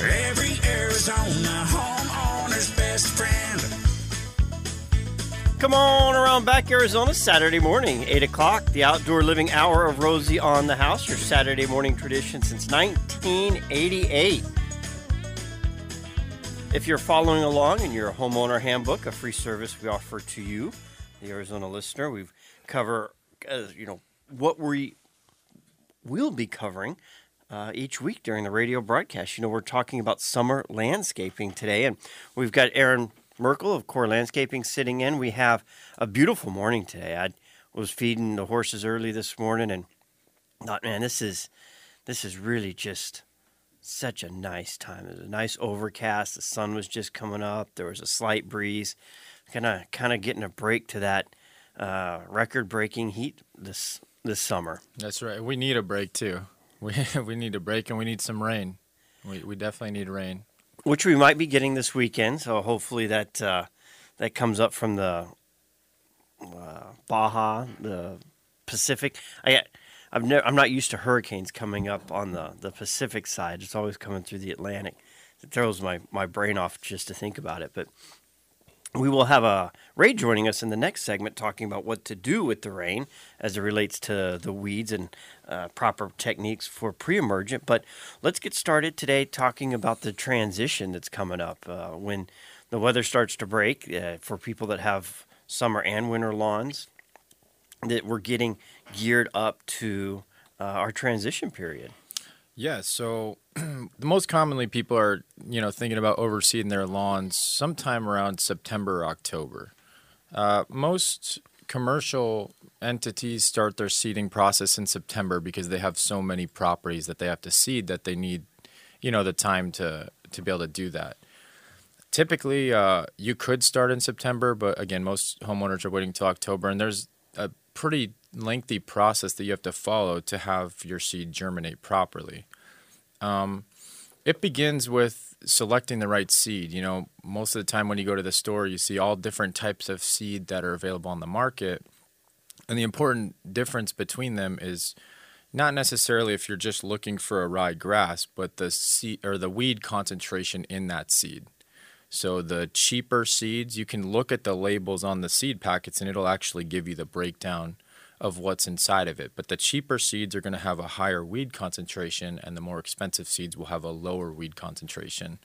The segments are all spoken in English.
every Arizona homeowner's best friend. Come on around back Arizona Saturday morning, 8 o'clock, the outdoor living hour of Rosie on the House, your Saturday morning tradition since 1988. If you're following along in your homeowner handbook, a free service we offer to you, the Arizona listener, we cover, uh, you know, what we will be covering uh, each week during the radio broadcast. You know, we're talking about summer landscaping today, and we've got Aaron Merkow of Core Landscaping sitting in. We have a beautiful morning today. I was feeding the horses early this morning, and thought, man, this is this is really just such a nice time. It was a nice overcast. The sun was just coming up. There was a slight breeze, kind of kind of getting a break to that uh, record-breaking heat this this summer. That's right. We need a break too. We we need a break and we need some rain. We we definitely need rain. which we might be getting this weekend. So hopefully that uh, that comes up from the uh, Baja, the Pacific. I I've never, I'm not used to hurricanes coming up on the, the Pacific side. It's always coming through the Atlantic. It throws my, my brain off just to think about it. But we will have a Ray joining us in the next segment talking about what to do with the rain as it relates to the weeds and uh, proper techniques for pre-emergent. But let's get started today talking about the transition that's coming up uh, when the weather starts to break uh, for people that have summer and winter lawns. That we're getting geared up to uh, our transition period. Yeah, so most commonly people are, you know, thinking about overseeding their lawns sometime around September October. Uh, most commercial entities start their seeding process in September because they have so many properties that they have to seed that they need, you know, the time to to be able to do that. Typically, uh, you could start in September, but again, most homeowners are waiting till October, and there's a pretty lengthy process that you have to follow to have your seed germinate properly. Um, it begins with selecting the right seed. You know, most of the time when you go to the store, you see all different types of seed that are available on the market. And the important difference between them is not necessarily if you're just looking for a rye grass, but the seed or the weed concentration in that seed. So the cheaper seeds, you can look at the labels on the seed packets and it'll actually give you the breakdown of what's inside of it. But the cheaper seeds are going to have a higher weed concentration and the more expensive seeds will have a lower weed concentration.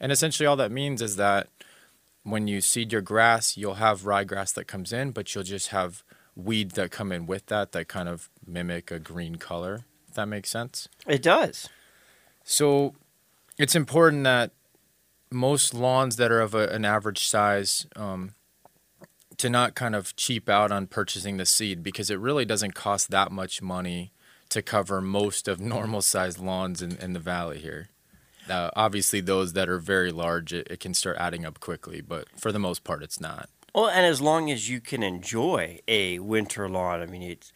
And essentially all that means is that when you seed your grass, you'll have ryegrass that comes in, but you'll just have weeds that come in with that that kind of mimic a green color. If that makes sense. It does. So it's important that most lawns that are of a, an average size um, to not kind of cheap out on purchasing the seed because it really doesn't cost that much money to cover most of normal sized lawns in, in the valley here. Uh, obviously, those that are very large, it, it can start adding up quickly, but for the most part, it's not. Well, and as long as you can enjoy a winter lawn, I mean, it's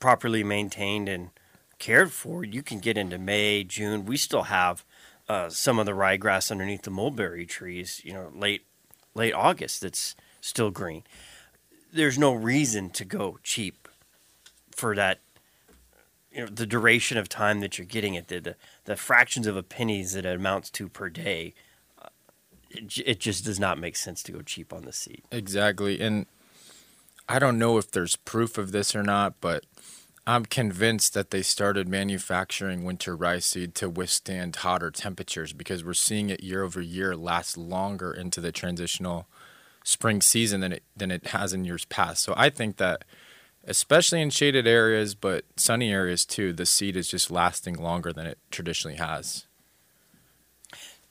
properly maintained and cared for, you can get into May, June. We still have uh, some of the ryegrass underneath the mulberry trees, you know, late late August that's still green. There's no reason to go cheap for that. You know, the duration of time that you're getting it, the the, the fractions of a pennies that it amounts to per day. uh, It, it just does not make sense to go cheap on the seed. Exactly. And I don't know if there's proof of this or not, but I'm convinced that they started manufacturing winter rye seed to withstand hotter temperatures because we're seeing it year over year last longer into the transitional spring season than it than it has in years past. So I think that especially in shaded areas but sunny areas too, the seed is just lasting longer than it traditionally has.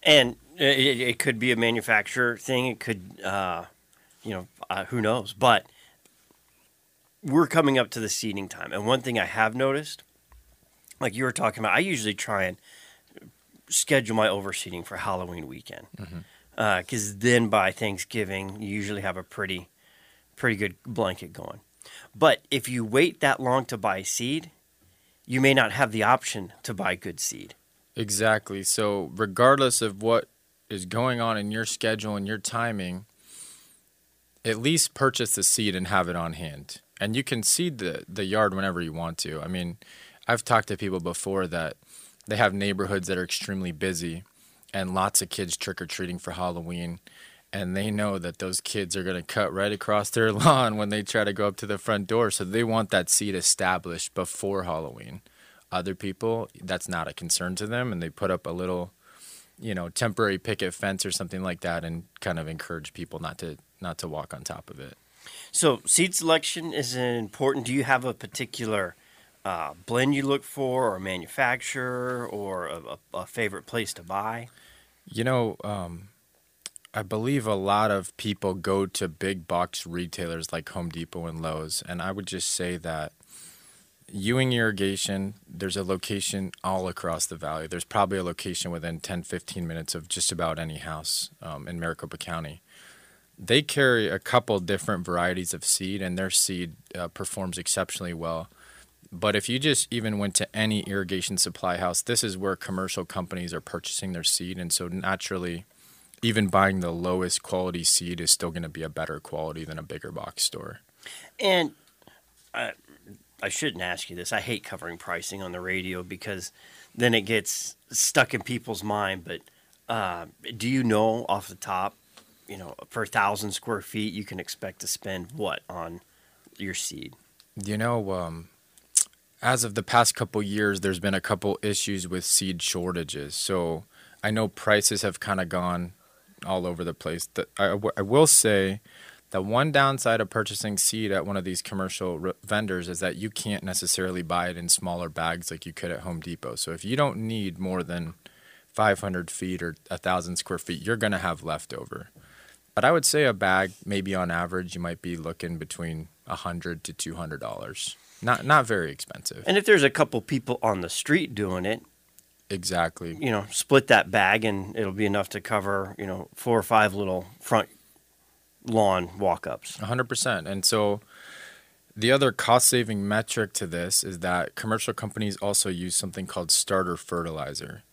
And it, it could be a manufacturer thing. It could, uh, you know, uh, who knows? But we're coming up to the seeding time, and one thing I have noticed, like you were talking about, I usually try and schedule my overseeding for Halloween weekend, Uh, because then by Thanksgiving you usually have a pretty, pretty good blanket going. But if you wait that long to buy seed, you may not have the option to buy good seed. Exactly. So, regardless of what is going on in your schedule and your timing, at least purchase the seed and have it on hand. And you can seed the, the yard whenever you want to. I mean, I've talked to people before that they have neighborhoods that are extremely busy and lots of kids trick or treating for Halloween. And they know that those kids are going to cut right across their lawn when they try to go up to the front door. So they want that seed established before Halloween. Other people, that's not a concern to them. And they put up a little, you know, temporary picket fence or something like that and kind of encourage people not to not to walk on top of it. So seed selection is important. Do you have a particular uh, blend you look for, or manufacturer, or a, a favorite place to buy? You know, um, I believe a lot of people go to big box retailers like Home Depot and Lowe's, and I would just say that Ewing Irrigation, there's a location all across the valley. There's probably a location within 10, 15 minutes of just about any house um, in Maricopa County. They carry a couple different varieties of seed, and their seed uh, performs exceptionally well. But if you just even went to any irrigation supply house, this is where commercial companies are purchasing their seed. And so naturally, even buying the lowest quality seed is still going to be a better quality than a bigger box store. And I, I shouldn't ask you this. I hate covering pricing on the radio because then it gets stuck in people's mind. But uh, do you know off the top, you know, per thousand square feet, you can expect to spend what on your seed? You know, um, as of the past couple years, there's been a couple issues with seed shortages. So I know prices have kind of gone all over the place. That I, I will say that one downside of purchasing seed at one of these commercial r- vendors is that you can't necessarily buy it in smaller bags like you could at Home Depot. So if you don't need more than 500 feet or a thousand square feet, you're going to have leftover. But I would say a bag, maybe on average, you might be looking between hundred to two hundred dollars. Not not very expensive. And if there's a couple people on the street doing it, Exactly. you know, split that bag and it'll be enough to cover, you know, four or five little front lawn walk ups. 100%. And so the other cost saving metric to this is that commercial companies also use something called starter fertilizer.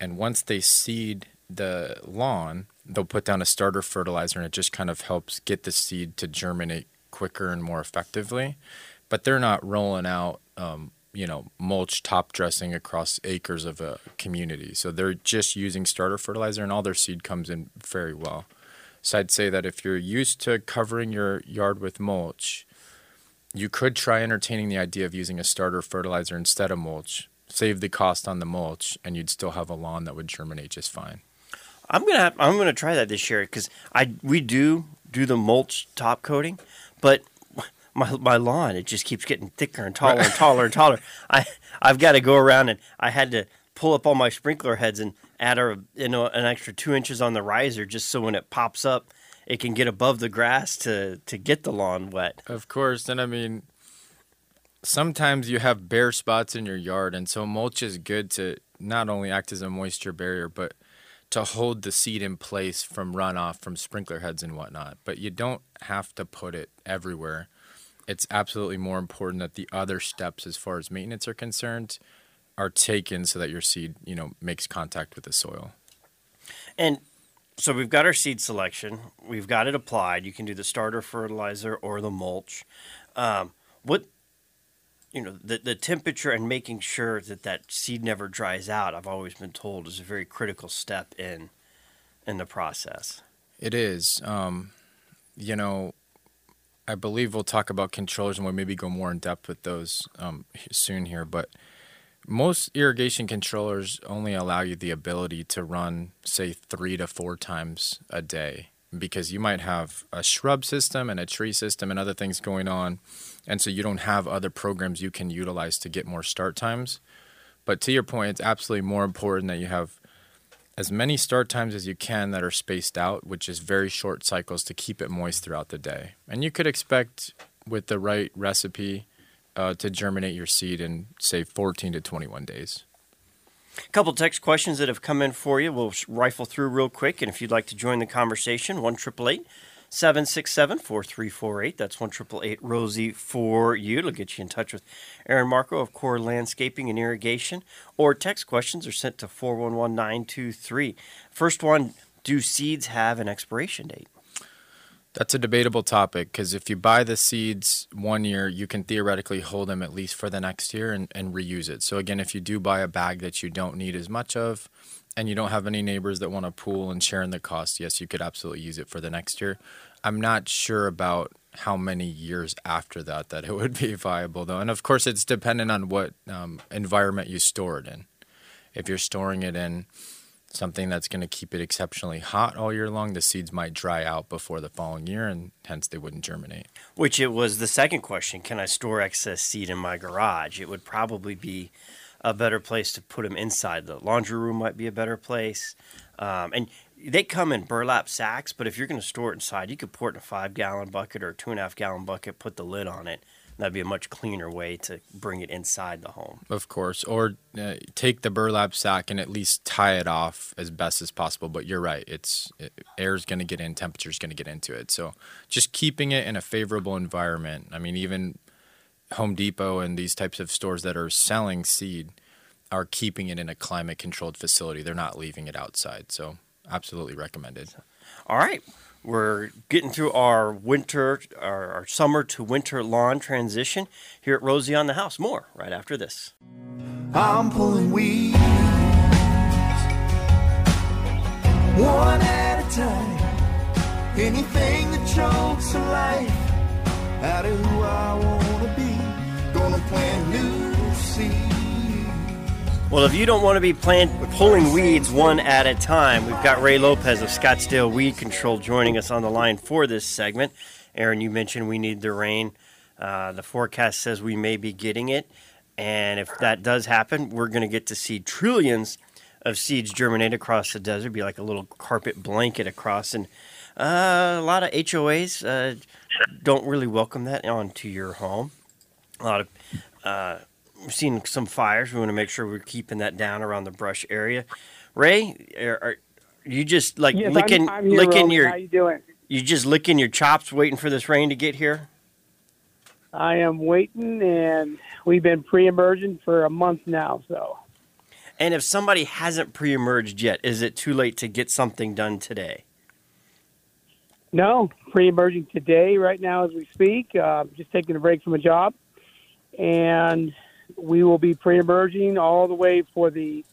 And once they seed the lawn, they'll put down a starter fertilizer and it just kind of helps get the seed to germinate quicker and more effectively. But they're not rolling out, um, you know, mulch top dressing across acres of a community. So they're just using starter fertilizer and all their seed comes in very well. So I'd say that if you're used to covering your yard with mulch, you could try entertaining the idea of using a starter fertilizer instead of mulch. Save the cost on the mulch, and you'd still have a lawn that would germinate just fine. I'm gonna have, I'm gonna try that this year because I we do do the mulch top coating, but my my lawn it just keeps getting thicker and taller and taller and taller. I I've got to go around and I had to pull up all my sprinkler heads and add a you know an extra two inches on the riser just so when it pops up it can get above the grass to to get the lawn wet. Of course, and I mean, sometimes you have bare spots in your yard, and so mulch is good to not only act as a moisture barrier, but to hold the seed in place from runoff from sprinkler heads and whatnot. But you don't have to put it everywhere. It's absolutely more important that the other steps, as far as maintenance are concerned, are taken so that your seed, you know, makes contact with the soil. And so we've got our seed selection. We've got it applied. You can do the starter fertilizer or the mulch. Um, what you know, the the temperature and making sure that that seed never dries out. I've always been told is a very critical step in in the process. It is. Um, you know, I believe we'll talk about controllers and we'll maybe go more in depth with those um, soon here. But most irrigation controllers only allow you the ability to run, say, three to four times a day because you might have a shrub system and a tree system and other things going on. And so you don't have other programs you can utilize to get more start times. But to your point, it's absolutely more important that you have as many start times as you can that are spaced out, which is very short cycles to keep it moist throughout the day. And you could expect with the right recipe uh, to germinate your seed in say 14 to 21 days. A couple text questions that have come in for you. We'll rifle through real quick, and if you'd like to join the conversation, one triple eight. 767 4348. That's 1 Rosie for you. It'll get you in touch with Aaron Merkow of Core Landscaping and Irrigation. Or text questions are sent to 411923. First one Do seeds have an expiration date? That's a debatable topic because if you buy the seeds one year, you can theoretically hold them at least for the next year and, and reuse it. So, again, if you do buy a bag that you don't need as much of and you don't have any neighbors that want to pool and share in the cost, yes, you could absolutely use it for the next year. I'm not sure about how many years after that that it would be viable, though. And of course, it's dependent on what um, environment you store it in. If you're storing it in something that's going to keep it exceptionally hot all year long, the seeds might dry out before the following year, and hence they wouldn't germinate. Which it was the second question: Can I store excess seed in my garage? It would probably be a better place to put them inside. The laundry room might be a better place, um, and they come in burlap sacks. But if you're going to store it inside, you could pour it in a five gallon bucket or two and a half gallon bucket, put the lid on it, That'd be a much cleaner way to bring it inside the home. Of course, or uh, take the burlap sack and at least tie it off as best as possible. But you're right; it's it, air's going to get in, temperature's going to get into it. So just keeping it in a favorable environment. I mean, even Home Depot and these types of stores that are selling seed are keeping it in a climate controlled facility. They're not leaving it outside. So absolutely recommended. All right. We're getting through our winter, our, our, summer to winter lawn transition here at Rosie on the House. More right after this. I'm pulling weeds one at a time. Anything that chokes a life out of who I want Well, if you don't want to be plant, pulling weeds one at a time, we've got Ray Lopez of Scottsdale Weed Control joining us on the line for this segment. Aaron, you mentioned we need the rain. Uh, the forecast says we may be getting it. And if that does happen, we're going to get to see trillions of seeds germinate across the desert, be like a little carpet blanket across. And uh, a lot of HOAs uh, don't really welcome that onto your home. A lot of uh, we're seeing some fires. We want to make sure we're keeping that down around the brush area. Ray, are, are you just like yes, licking, I'm, I'm licking your? How you doing? You just licking your chops, waiting for this rain to get here. I am waiting, and we've been pre-emerging for a month now. So, And if somebody hasn't pre-emerged yet, is it too late to get something done today? no, pre-emerging today, right now as we speak. Uh, just taking a break from a job, and we will be pre-emerging all the way for the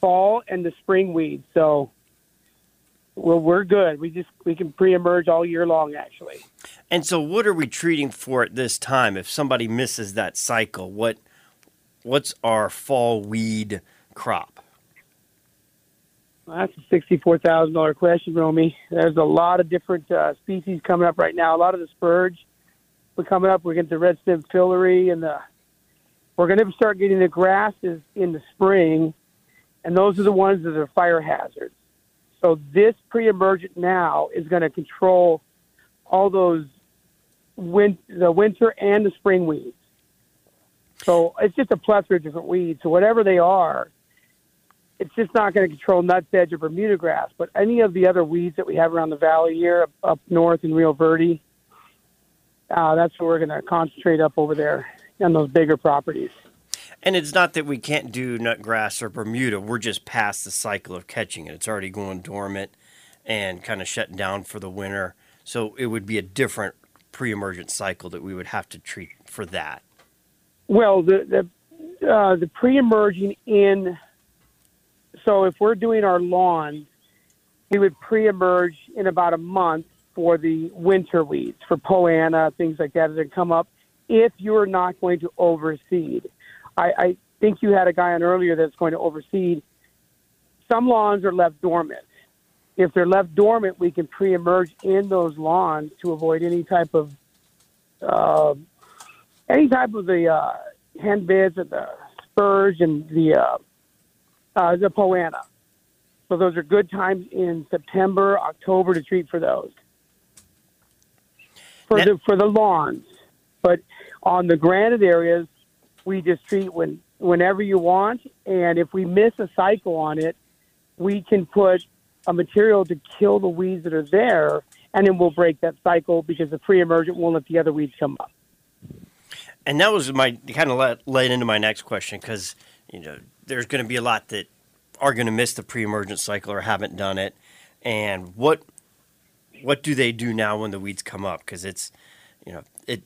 fall and the spring weeds. So, well, we're good. We just we can pre-emerge all year long, actually. And so, what are we treating for at this time? If somebody misses that cycle, what what's our fall weed crop? That's a sixty-four thousand dollar question, Romey. There's a lot of different uh, species coming up right now. A lot of the spurge we're coming up. We're getting the red stem filaree, and the we're going to start getting the grasses in the spring, and those are the ones that are fire hazards. So this pre-emergent now is going to control all those win- the winter and the spring weeds. So it's just a plethora of different weeds. So whatever they are, it's just not going to control nutsedge or Bermuda grass. But any of the other weeds that we have around the valley here, up north in Rio Verde, uh, that's where we're going to concentrate up over there on those bigger properties. And it's not that we can't do nutgrass or Bermuda. We're just past the cycle of catching it. It's already going dormant and kind of shutting down for the winter. So it would be a different pre-emergent cycle that we would have to treat for that. Well, the the uh, the pre-emerging in. So if we're doing our lawn, we would pre-emerge in about a month for the winter weeds, for Poa annua, things like that that come up. If you're not going to overseed, I, I think you had a guy on earlier that's going to overseed. Some lawns are left dormant. If they're left dormant, we can pre-emerge in those lawns to avoid any type of uh, any type of the uh, hen and the spurge and the uh, uh, the Poa annua. So those are good times in September, October to treat for those. For Now- the for the lawns, but on the granite areas, we just treat when whenever you want, and if we miss a cycle on it, we can put a material to kill the weeds that are there, and then we'll break that cycle because the pre-emergent won't let the other weeds come up. And that was my kind of led, led into my next question because you know there's going to be a lot that are going to miss the pre-emergent cycle or haven't done it. And what what do they do now when the weeds come up? Because it's, you know, it,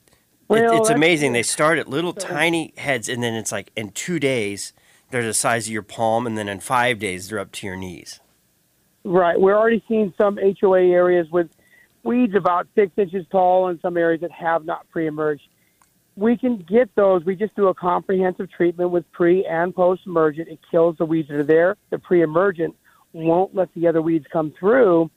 Well, it it's amazing. They start at little tiny heads, and then it's like in two days they're the size of your palm, and then in five days they're up to your knees. Right. We're already seeing some HOA areas with weeds about six inches tall and some areas that have not pre-emerged. We can get those. We just do a comprehensive treatment with pre and post-emergent. It kills the weeds that are there. The pre-emergent won't let the other weeds come through.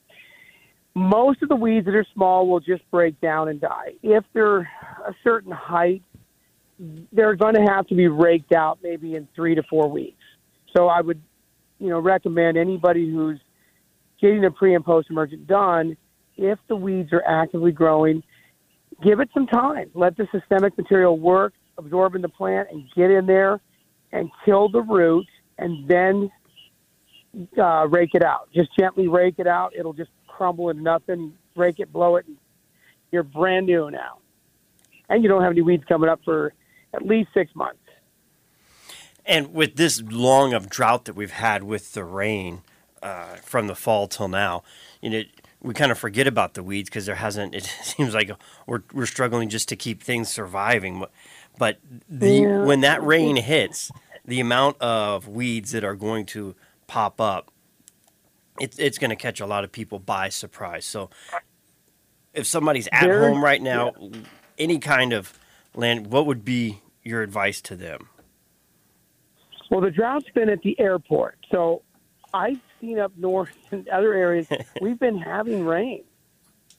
Most of the weeds that are small will just break down and die. If they're a certain height, they're going to have to be raked out maybe in three to four weeks. So I would, you know, recommend anybody who's getting a pre and post emergent done, if the weeds are actively growing, give it some time. Let the systemic material work, absorb in the plant, and get in there and kill the root, and then uh, rake it out. Just gently rake it out. It'll just crumble and nothing. break it, blow it, and you're brand new now. And you don't have any weeds coming up for at least six months. And with this long of drought that we've had with the rain uh, from the fall till now, you know, we kind of forget about the weeds because there hasn't. It seems like we're we're struggling just to keep things surviving. But the Yeah. when that rain hits, the amount of weeds that are going to pop up, it's it's going to catch a lot of people by surprise. So, if somebody's at Very- home right now, any kind of land, what would be your advice to them? Well, the drought's been at the airport. So I've seen up north and other areas, we've been having rain.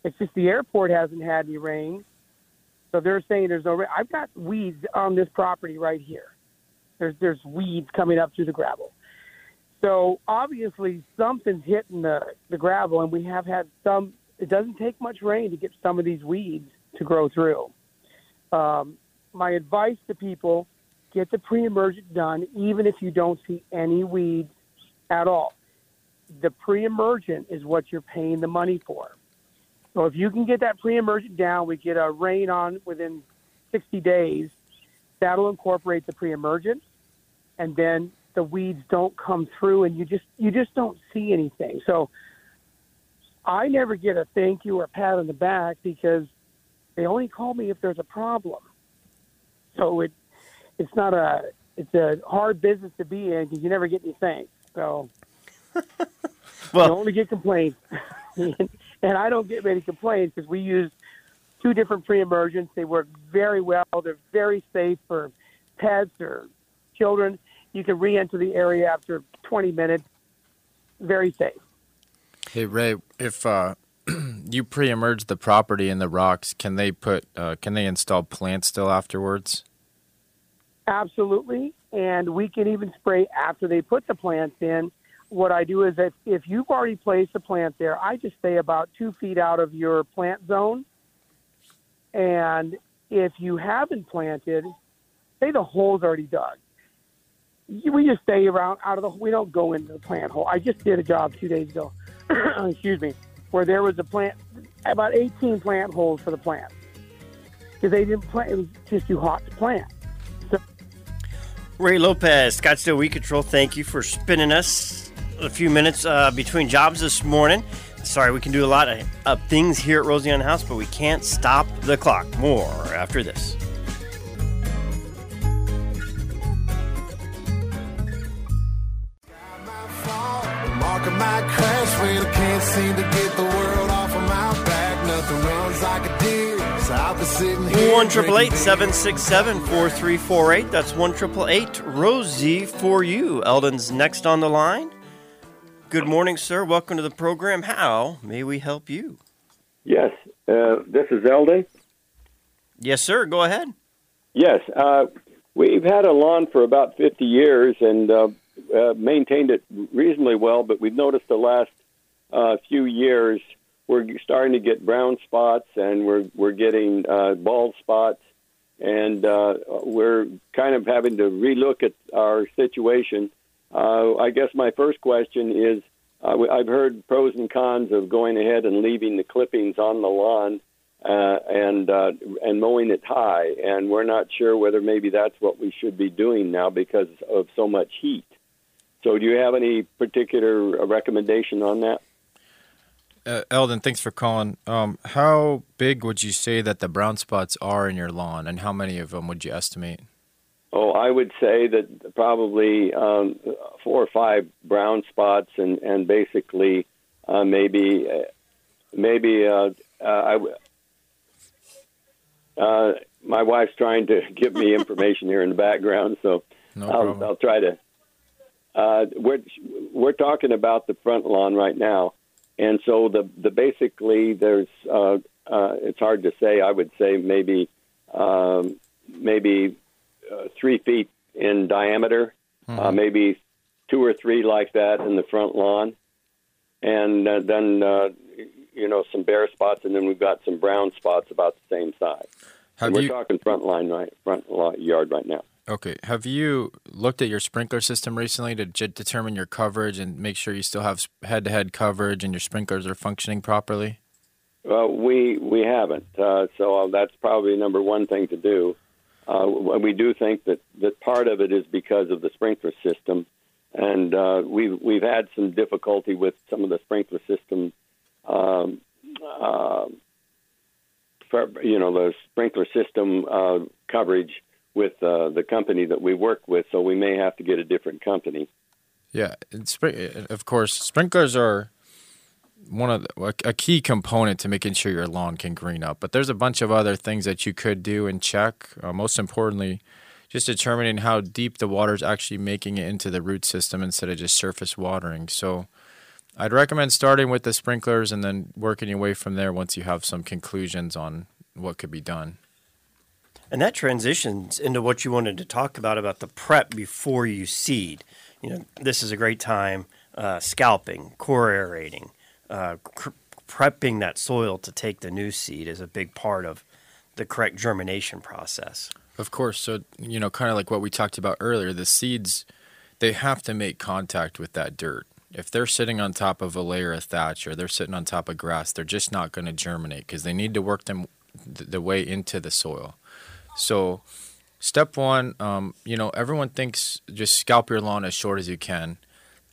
It's just the airport hasn't had any rain. So they're saying there's no rain. I've got weeds on this property right here. There's, there's weeds coming up through the gravel. So obviously something's hitting the, the gravel, and we have had some. It doesn't take much rain to get some of these weeds to grow through. Um, my advice to people get the pre-emergent done, even if you don't see any weeds at all. The pre-emergent is what you're paying the money for. So if you can get that pre-emergent down, we get a rain on within 60 days. That'll incorporate the pre-emergent, and then the weeds don't come through, and you just you just don't see anything. So I never get a thank you or a pat on the back because they only call me if there's a problem. So it it's not a it's a hard business to be in because you never get any thanks. So Well- you only get complaints, and I don't get many complaints because we use two different pre-emergents. They work very well. They're very safe for pets or children. You can re-enter the area after 20 minutes. Very safe. Hey Ray, if uh, you pre-emerge the property in the rocks, can they put uh, can they install plants still afterwards? Absolutely. And we can even spray after they put the plants in. What I do is if, if you've already placed a plant there, I just stay about two feet out of your plant zone. And if you haven't planted, say the hole's already dug, we just stay around out of the. We don't go into the plant hole. I just did a job two days ago. excuse me, where there was a plant, about 18 plant holes for the plant because they didn't plant. It was just too hot to plant. Ray Lopez, Scottsdale Weed Control, thank you for spending us a few minutes uh, between jobs this morning. Sorry, we can do a lot of, of things here at Rosie on House, but we can't stop the clock. More after this. My crash when I can't seem to get the world off of my back. Nothing runs like a deer, so I'll be sitting here. One triple eight drinking seven six seven four three four eight. That's one triple eight Rosie for you. Eldon's next on the line. Good morning, sir. Welcome to the program. How may we help you? Yes, uh, this is Eldon. Yes, sir. Go ahead. Yes, uh, we've had a lawn for about 50 years and uh, uh, maintained it reasonably well, but we've noticed the last uh, few years we're starting to get brown spots and we're we're getting uh, bald spots, and uh, we're kind of having to relook at our situation. Uh, I guess my first question is. Uh, I've heard pros and cons of going ahead and leaving the clippings on the lawn uh, and uh, and mowing it high, and we're not sure whether maybe that's what we should be doing now because of so much heat. So, do you have any particular uh, recommendation on that? Uh, Eldon, thanks for calling. Um, how big would you say that the brown spots are in your lawn, and how many of them would you estimate? Oh, I would say that probably um, four or five brown spots, and and basically uh, maybe uh, maybe uh, uh, I. w- Uh, my wife's trying to give me information here in the background, so No I'll. I'll try to. Uh, we're we're talking about the front lawn right now, and so the the basically there's uh, uh, it's hard to say. I would say maybe um, maybe uh, three feet in diameter, uh, maybe two or three like that in the front lawn, and uh, then uh, you know some bare spots, and then we've got some brown spots about the same size. Have And we're you talking front line right front lawn, yard right now. Okay? Have you looked at your sprinkler system recently to j- determine your coverage and make sure you still have head-to-head coverage and your sprinklers are functioning properly? Well, we we haven't, uh, so that's probably number one thing to do. Uh, we do think that, that part of it is because of the sprinkler system, and uh, we've we've had some difficulty with some of the sprinkler system, um, uh, for, you know, the sprinkler system uh, coverage with uh, the company that we work with. So we may have to get a different company. Yeah, spr- of course, sprinklers are one of the, a key component to making sure your lawn can green up. But there's a bunch of other things that you could do and check. Uh, most importantly, just determining how deep the water is actually making it into the root system instead of just surface watering. So, I'd recommend starting with the sprinklers and then working your way from there once you have some conclusions on what could be done. And that transitions into what you wanted to talk about about the prep before you seed. You know, this is a great time. Uh, scalping, core aerating, uh, cr- prepping that soil to take the new seed is a big part of the correct germination process. Of course. So, you know, kind of like what we talked about earlier, the seeds, they have to make contact with that dirt. If they're sitting on top of a layer of thatch or they're sitting on top of grass, they're just not going to germinate because they need to work them th- the way into the soil. So, step one, um, you know, everyone thinks just scalp your lawn as short as you can.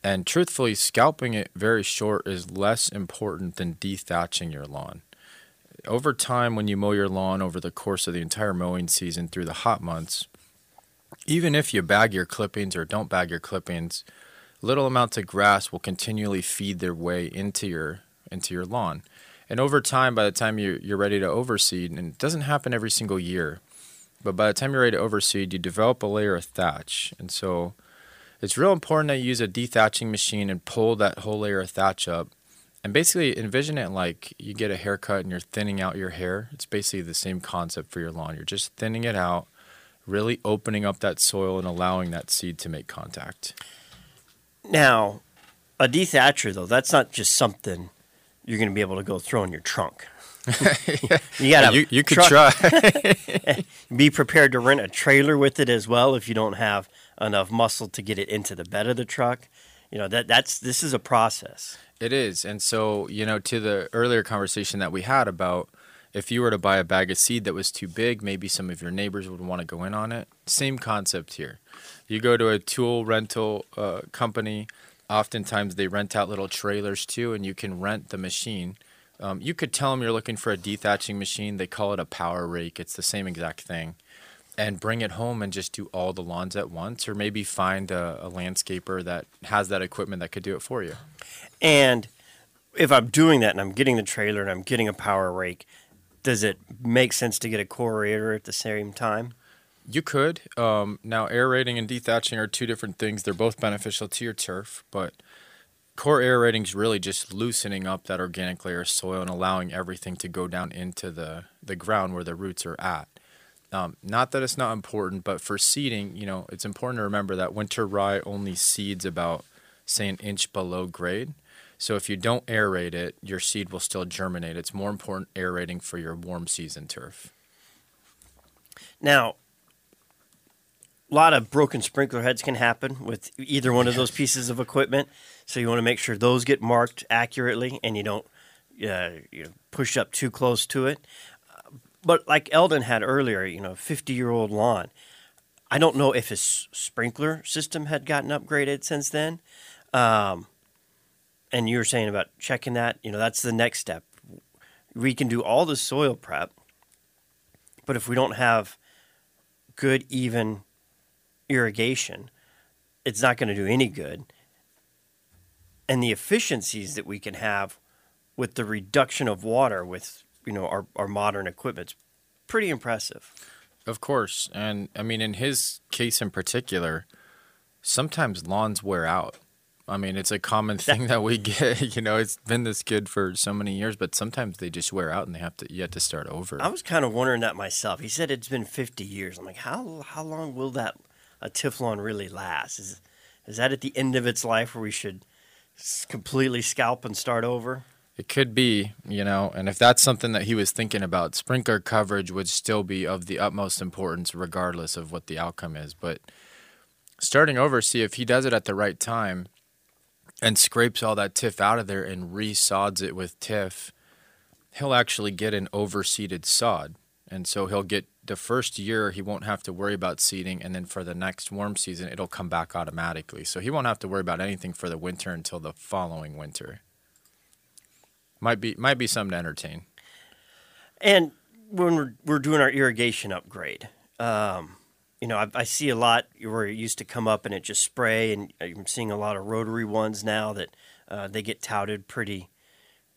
And truthfully, scalping it very short is less important than dethatching your lawn over time when you mow your lawn over the course of the entire mowing season through the hot months even if you bag your clippings or don't bag your clippings little amounts of grass will continually feed their way into your into your lawn and over time by the time you, you're ready to overseed and it doesn't happen every single year but by the time you're ready to overseed you develop a layer of thatch and so it's real important that you use a dethatching machine and pull that whole layer of thatch up and basically envision it like you get a haircut and you're thinning out your hair. It's basically the same concept for your lawn. You're just thinning it out, really opening up that soil and allowing that seed to make contact. Now, a dethatcher, though, that's not just something you're going to be able to go throw in your trunk. You got to you, you could try. be prepared to rent a trailer with it as well if you don't have enough muscle to get it into the bed of the truck. You know that that's this is a process. It is. And so, you know, to the earlier conversation that we had about if you were to buy a bag of seed that was too big, maybe some of your neighbors would want to go in on it. Same concept here. You go to a tool rental uh, company, oftentimes they rent out little trailers too, and you can rent the machine. Um, you could tell them you're looking for a dethatching machine. They call it a power rake. It's the same exact thing. And bring it home and just do all the lawns at once, or maybe find a, a landscaper that has that equipment that could do it for you. And if I'm doing that and I'm getting the trailer and I'm getting a power rake, does it make sense to get a core aerator at the same time? You could. Um, now, aerating and dethatching are two different things. They're both beneficial to your turf, but core aerating is really just loosening up that organic layer of soil and allowing everything to go down into the, the ground where the roots are at. Um, not that it's not important, but for seeding, you know, it's important to remember that winter rye only seeds about, say, an inch below grade. So if you don't aerate it, your seed will still germinate. It's more important aerating for your warm season turf. Now, a lot of broken sprinkler heads can happen with either one of those pieces of equipment. So you want to make sure those get marked accurately and you don't uh, you know, push up too close to it. But like Eldon had earlier, you know, 50 year old lawn. I don't know if his sprinkler system had gotten upgraded since then. Um, and you were saying about checking that, you know, that's the next step. We can do all the soil prep, but if we don't have good, even irrigation, it's not going to do any good. And the efficiencies that we can have with the reduction of water with, you know, our, our modern equipment's pretty impressive. Of course. And I mean, in his case in particular, sometimes lawns wear out. I mean, it's a common thing that we get. You know, it's been this good for so many years, but sometimes they just wear out and they have to you have to start over. I was kind of wondering that myself. He said it's been 50 years. I'm like, how how long will that a tiff lawn really last? Is is that at the end of its life where we should completely scalp and start over? It could be, you know, and if that's something that he was thinking about, sprinkler coverage would still be of the utmost importance regardless of what the outcome is. But starting over, see if he does it at the right time and scrapes all that tiff out of there and resods it with tiff, he'll actually get an overseeded sod. And so he'll get the first year he won't have to worry about seeding and then for the next warm season it'll come back automatically. So he won't have to worry about anything for the winter until the following winter. Might be might be something to entertain. And when we're, we're doing our irrigation upgrade, um, you know, I, I see a lot where it used to come up and it just spray, and I'm seeing a lot of rotary ones now that uh, they get touted pretty,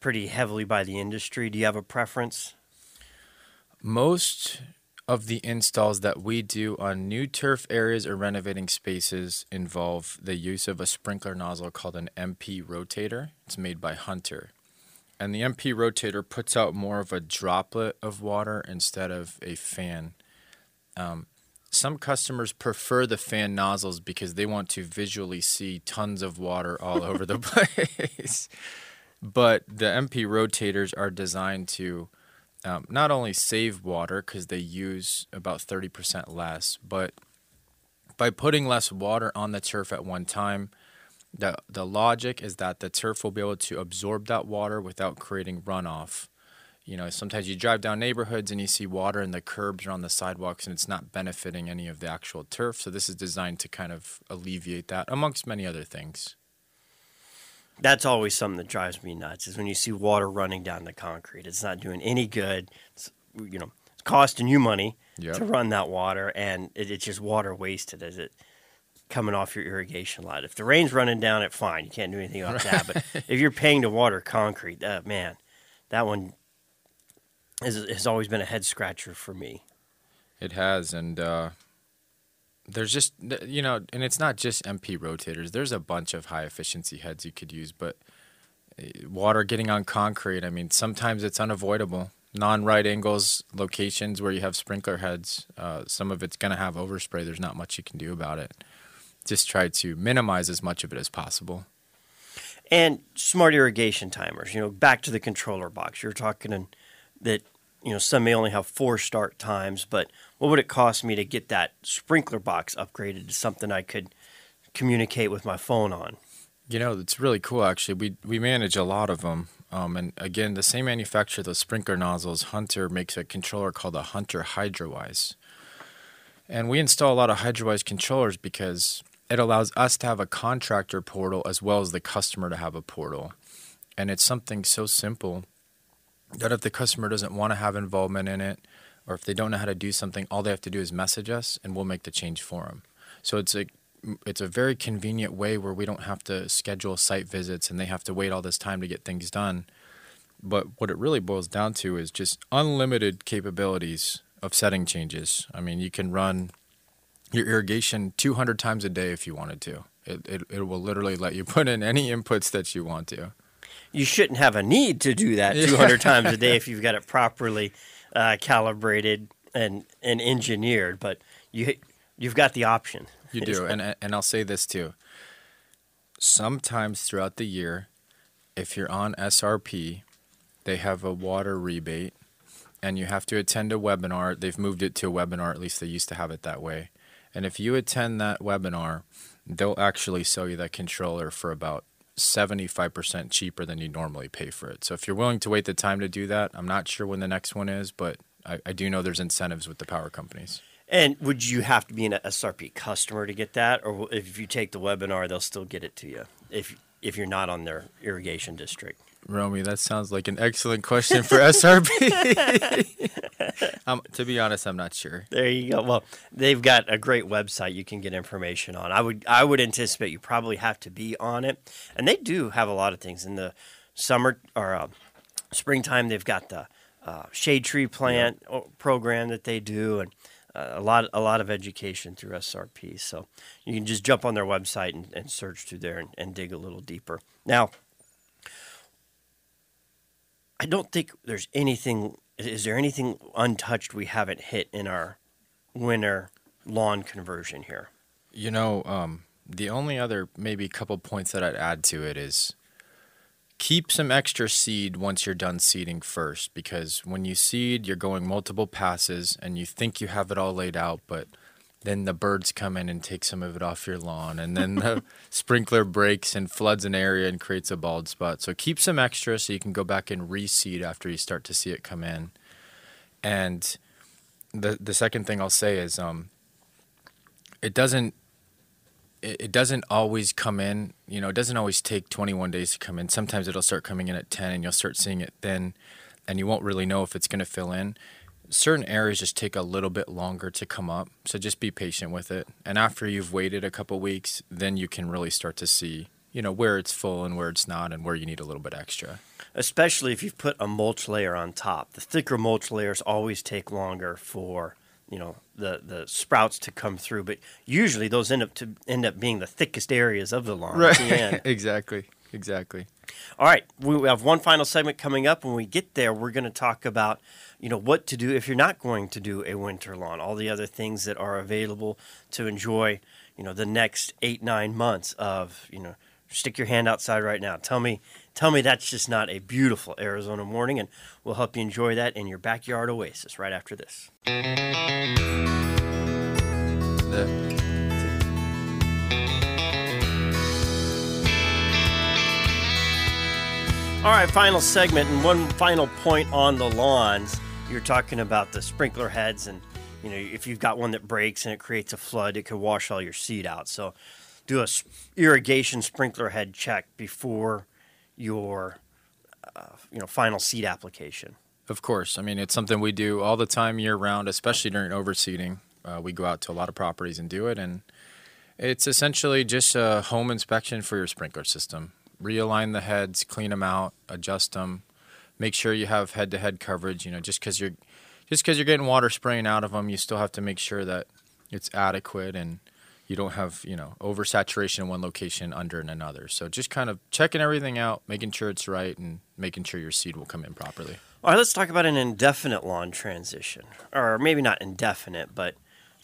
pretty heavily by the industry. Do you have a preference? Most of the installs that we do on new turf areas or renovating spaces involve the use of a sprinkler nozzle called an MP rotator. It's made by Hunter. And the MP rotator puts out more of a droplet of water instead of a fan. Um, some customers prefer the fan nozzles because they want to visually see tons of water all over the place. But the MP rotators are designed to um, not only save water because they use about 30% less, but by putting less water on the turf at one time, the, the logic is that the turf will be able to absorb that water without creating runoff. You know, sometimes you drive down neighborhoods and you see water in the curbs or on the sidewalks and it's not benefiting any of the actual turf. So this is designed to kind of alleviate that, amongst many other things. That's always something that drives me nuts is when you see water running down the concrete. It's not doing any good. It's, you know, it's costing you money Yep. to run that water, and it, it's just water wasted as it coming off your irrigation line. If the rain's running down it, fine. You can't do anything about that. But if you're paying to water concrete, uh, man, that one is, has always been a head scratcher for me. It has, and uh, there's just you know, and it's not just MP rotators. There's a bunch of high efficiency heads you could use, but uh, water getting on concrete. I mean, sometimes it's unavoidable. Non-right angles locations where you have sprinkler heads, uh, some of it's going to have overspray. There's not much you can do about it. Just try to minimize as much of it as possible. and smart irrigation timers. You know, back to the controller box. You're talking that you know some may only have four start times, but what would it cost me to get that sprinkler box upgraded to something I could communicate with my phone on? You know, it's really cool actually. We we manage a lot of them. Um, and again, the same manufacturer, those sprinkler nozzles, Hunter makes a controller called a Hunter Hydrawise. And we install a lot of Hydrawise controllers because it allows us to have a contractor portal as well as the customer to have a portal. And it's something so simple that if the customer doesn't want to have involvement in it, or if they don't know how to do something, all they have to do is message us and we'll make the change for them. So it's a it's a very convenient way where we don't have to schedule site visits and they have to wait all this time to get things done. But what it really boils down to is just unlimited capabilities of setting changes. I mean, you can run your irrigation 200 times a day if you wanted to. It, it, it will literally let you put in any inputs that you want to. You shouldn't have a need to do that 200 times a day if you've got it properly uh, calibrated and and engineered. But you you've got the option. You do, and and I'll say this too. Sometimes throughout the year, if you're on SRP, they have a water rebate, and you have to attend a webinar. They've moved it to a webinar. At least they used to have it that way. And if you attend that webinar, they'll actually sell you that controller for about 75% cheaper than you normally pay for it. So if you're willing to wait the time to do that, I'm not sure when the next one is, but I, I do know there's incentives with the power companies. And would you have to be an SRP customer to get that, or if you take the webinar, they'll still get it to you if if you're not on their irrigation district? Romey, that sounds like an excellent question for SRP. um, to be honest, I'm not sure. There you go. Well, they've got a great website you can get information on. I would I would anticipate you probably have to be on it, and they do have a lot of things in the summer or uh, springtime. They've got the uh, shade tree plant yeah. program that they do, and uh, a lot a lot of education through SRP. So you can just jump on their website and, and search through there and, and dig a little deeper. Now I don't think there's anything. Is there anything untouched we haven't hit in our winter lawn conversion here? You know, um, the only other maybe couple points that I'd add to it is keep some extra seed once you're done seeding first, because when you seed, you're going multiple passes and you think you have it all laid out, but then the birds come in and take some of it off your lawn and then the sprinkler breaks and floods an area and creates a bald spot. So keep some extra so you can go back and reseed after you start to see it come in. And the the second thing i'll say is um it doesn't it, it doesn't always come in you know it doesn't always take 21 days to come in. Sometimes it'll start coming in at 10 and you'll start seeing it then and you won't really know if it's going to fill in certain areas just take a little bit longer to come up. So just be patient with it. And after you've waited a couple weeks, then you can really start to see, you know, where it's full and where it's not and where you need a little bit extra. Especially if you've put a mulch layer on top. The thicker mulch layers always take longer for, you know, the, the sprouts to come through, but usually those end up to end up being the thickest areas of the lawn right. exactly. Exactly. All right, we have one final segment coming up. When we get there, we're going to talk about you know what to do if you're not going to do a winter lawn all the other things that are available to enjoy you know the next eight nine months of you know stick your hand outside right now tell me tell me that's just not a beautiful arizona morning and we'll help you enjoy that in your backyard oasis right after this the- All right, final segment and one final point on the lawns. You're talking about the sprinkler heads and you know if you've got one that breaks and it creates a flood it could wash all your seed out. So do a irrigation sprinkler head check before your uh, you know final seed application. Of course. I mean it's something we do all the time year round especially during overseeding. Uh, we go out to a lot of properties and do it and it's essentially just a home inspection for your sprinkler system realign the heads clean them out adjust them make sure you have head-to-head coverage. You know, just because you're just because you're getting water spraying out of them, you still have to make sure that it's adequate and you don't have you know oversaturation in one location under in another. So just kind of checking everything out, making sure it's right, and making sure your seed will come in properly. All right, let's talk about an indefinite lawn transition, or maybe not indefinite, but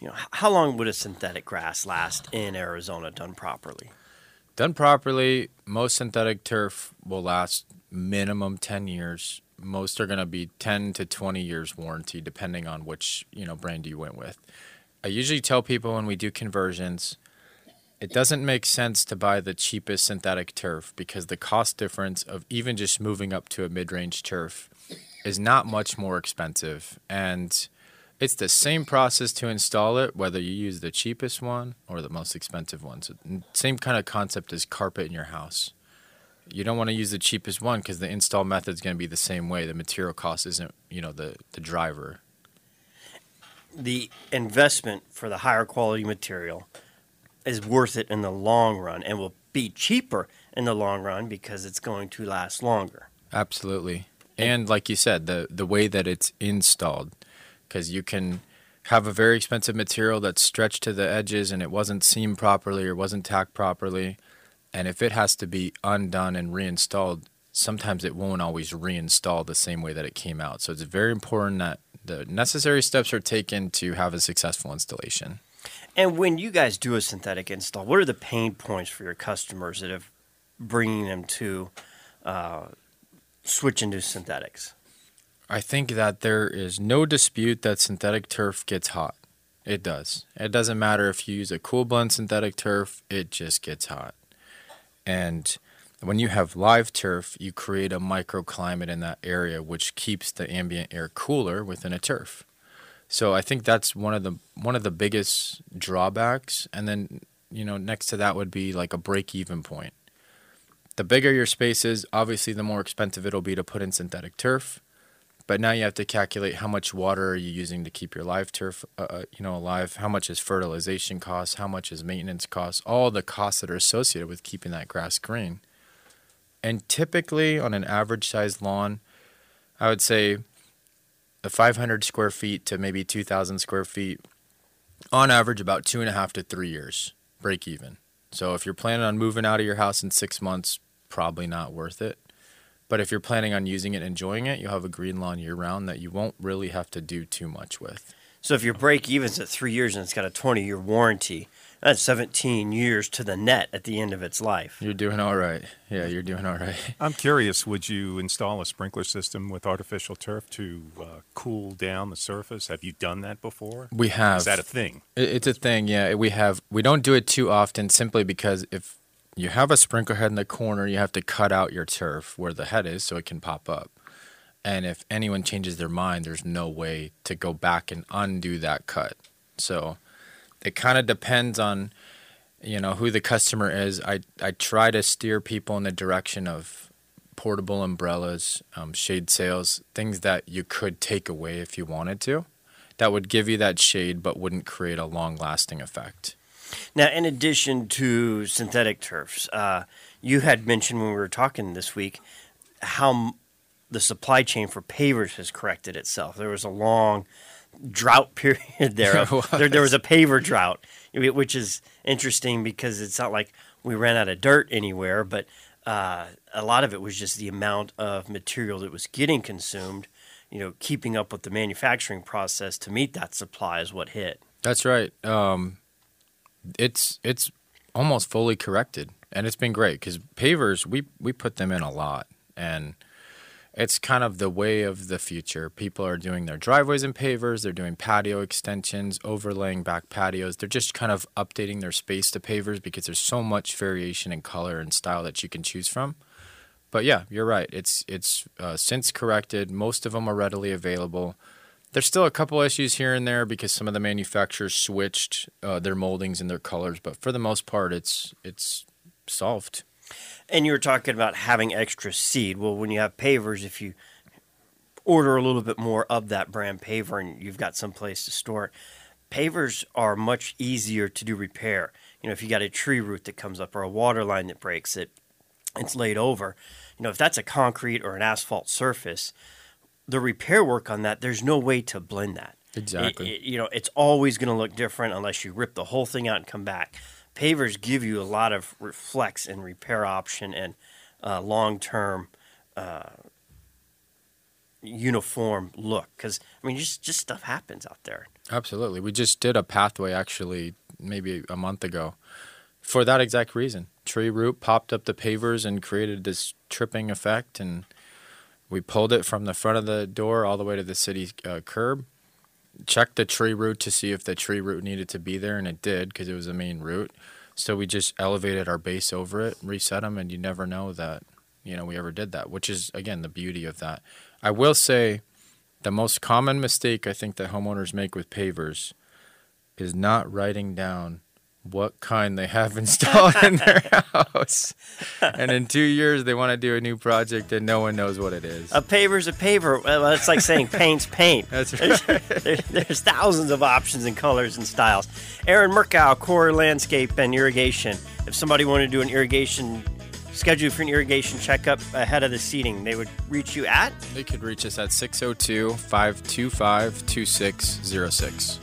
you know, how long would a synthetic grass last in Arizona done properly? Done properly, most synthetic turf will last minimum 10 years. Most are going to be 10 to 20 years warranty, depending on which you know brand you went with. I usually tell people when we do conversions, it doesn't make sense to buy the cheapest synthetic turf because the cost difference of even just moving up to a mid-range turf is not much more expensive and it's the same process to install it whether you use the cheapest one or the most expensive one so same kind of concept as carpet in your house you don't want to use the cheapest one because the install method is going to be the same way. The material cost isn't, you know, the the driver. The investment for the higher quality material is worth it in the long run and will be cheaper in the long run because it's going to last longer. Absolutely. And like you said, the the way that it's installed because you can have a very expensive material that's stretched to the edges and it wasn't seamed properly or wasn't tacked properly and if it has to be undone and reinstalled, sometimes it won't always reinstall the same way that it came out. So it's very important that the necessary steps are taken to have a successful installation. And when you guys do a synthetic install, what are the pain points for your customers that have bringing them to uh, switch into synthetics? I think that there is no dispute that synthetic turf gets hot. It does. It doesn't matter if you use a cool blend synthetic turf, it just gets hot. And when you have live turf, you create a microclimate in that area, which keeps the ambient air cooler within a turf. So I think that's one of the one of the biggest drawbacks. And then you know next to that would be like a break even point. The bigger your space is, obviously, the more expensive it'll be to put in synthetic turf. But now you have to calculate how much water are you using to keep your live turf, uh, uh, you know, alive. How much is fertilization costs? How much is maintenance costs? All the costs that are associated with keeping that grass green. And typically, on an average sized lawn, I would say a 500 square feet to maybe 2,000 square feet, on average, about two and a half to three years break even. So if you're planning on moving out of your house in six months, probably not worth it. But if you're planning on using it, and enjoying it, you'll have a green lawn year round that you won't really have to do too much with. So if your break even's at three years and it's got a 20 year warranty, that's 17 years to the net at the end of its life. You're doing all right. Yeah, you're doing all right. I'm curious, would you install a sprinkler system with artificial turf to uh, cool down the surface? Have you done that before? We have. Is that a thing? It's a thing, yeah. We have. We don't do it too often, simply because if you have a sprinkler head in the corner, you have to cut out your turf where the head is so it can pop up. And if anyone changes their mind, there's no way to go back and undo that cut. So it kind of depends on, you know, who the customer is. I I try to steer people in the direction of portable umbrellas, um, shade sails, things that you could take away if you wanted to, that would give you that shade but wouldn't create a long lasting effect. Now, in addition to synthetic turfs, uh, you had mentioned when we were talking this week how m- the supply chain for pavers has corrected itself. There was a long drought period there. of- there, there was a paver drought, which is interesting because it's not like we ran out of dirt anywhere, but uh, a lot of it was just the amount of material that was getting consumed. You know, keeping up with the manufacturing process to meet that supply is what hit. That's right. Um, it's it's almost fully corrected, and it's been great because pavers we we put them in a lot, and it's kind of the way of the future. People are doing their driveways in pavers. They're doing patio extensions, overlaying back patios. They're just kind of updating their space to pavers because there's so much variation in color and style that you can choose from. But yeah, you're right. It's it's uh, since corrected. Most of them are readily available. There's still a couple issues here and there because some of the manufacturers switched uh, their moldings and their colors, but for the most part, it's it's solved. And you were talking about having extra seed. Well, when you have pavers, if you order a little bit more of that brand paver and you've got some place to store it, pavers are much easier to do repair. You know, if you got a tree root that comes up or a water line that breaks it, it's laid over. You know, if that's a concrete or an asphalt surface, the repair work on that, there's no way to blend that. Exactly. It- it- you know, it's always going to look different unless you rip the whole thing out and come back. Pavers give you a lot of reflex and repair option and uh, long term uh, uniform look. Because I mean, just just stuff happens out there. Absolutely. We just did a pathway actually maybe a month ago for that exact reason. Tree root popped up the pavers and created this tripping effect and we pulled it from the front of the door all the way to the city uh, curb. Checked the tree root to see if the tree root needed to be there and it did because it was the main root. So we just elevated our base over it, reset them and you never know that you know we ever did that, which is again the beauty of that. I will say the most common mistake I think that homeowners make with pavers is not writing down what kind they have installed in their house. And in two years, they want to do a new project and no one knows what it is. A paver's a paver. Well, it's like saying paint's paint. That's There's, there's thousands of options and colors and styles. Aaron Merkow, Core Landscape and Irrigation. If somebody wanted to do an irrigation, schedule for an irrigation checkup ahead of the seeding, they would reach you at They could reach us at 602 525 2606.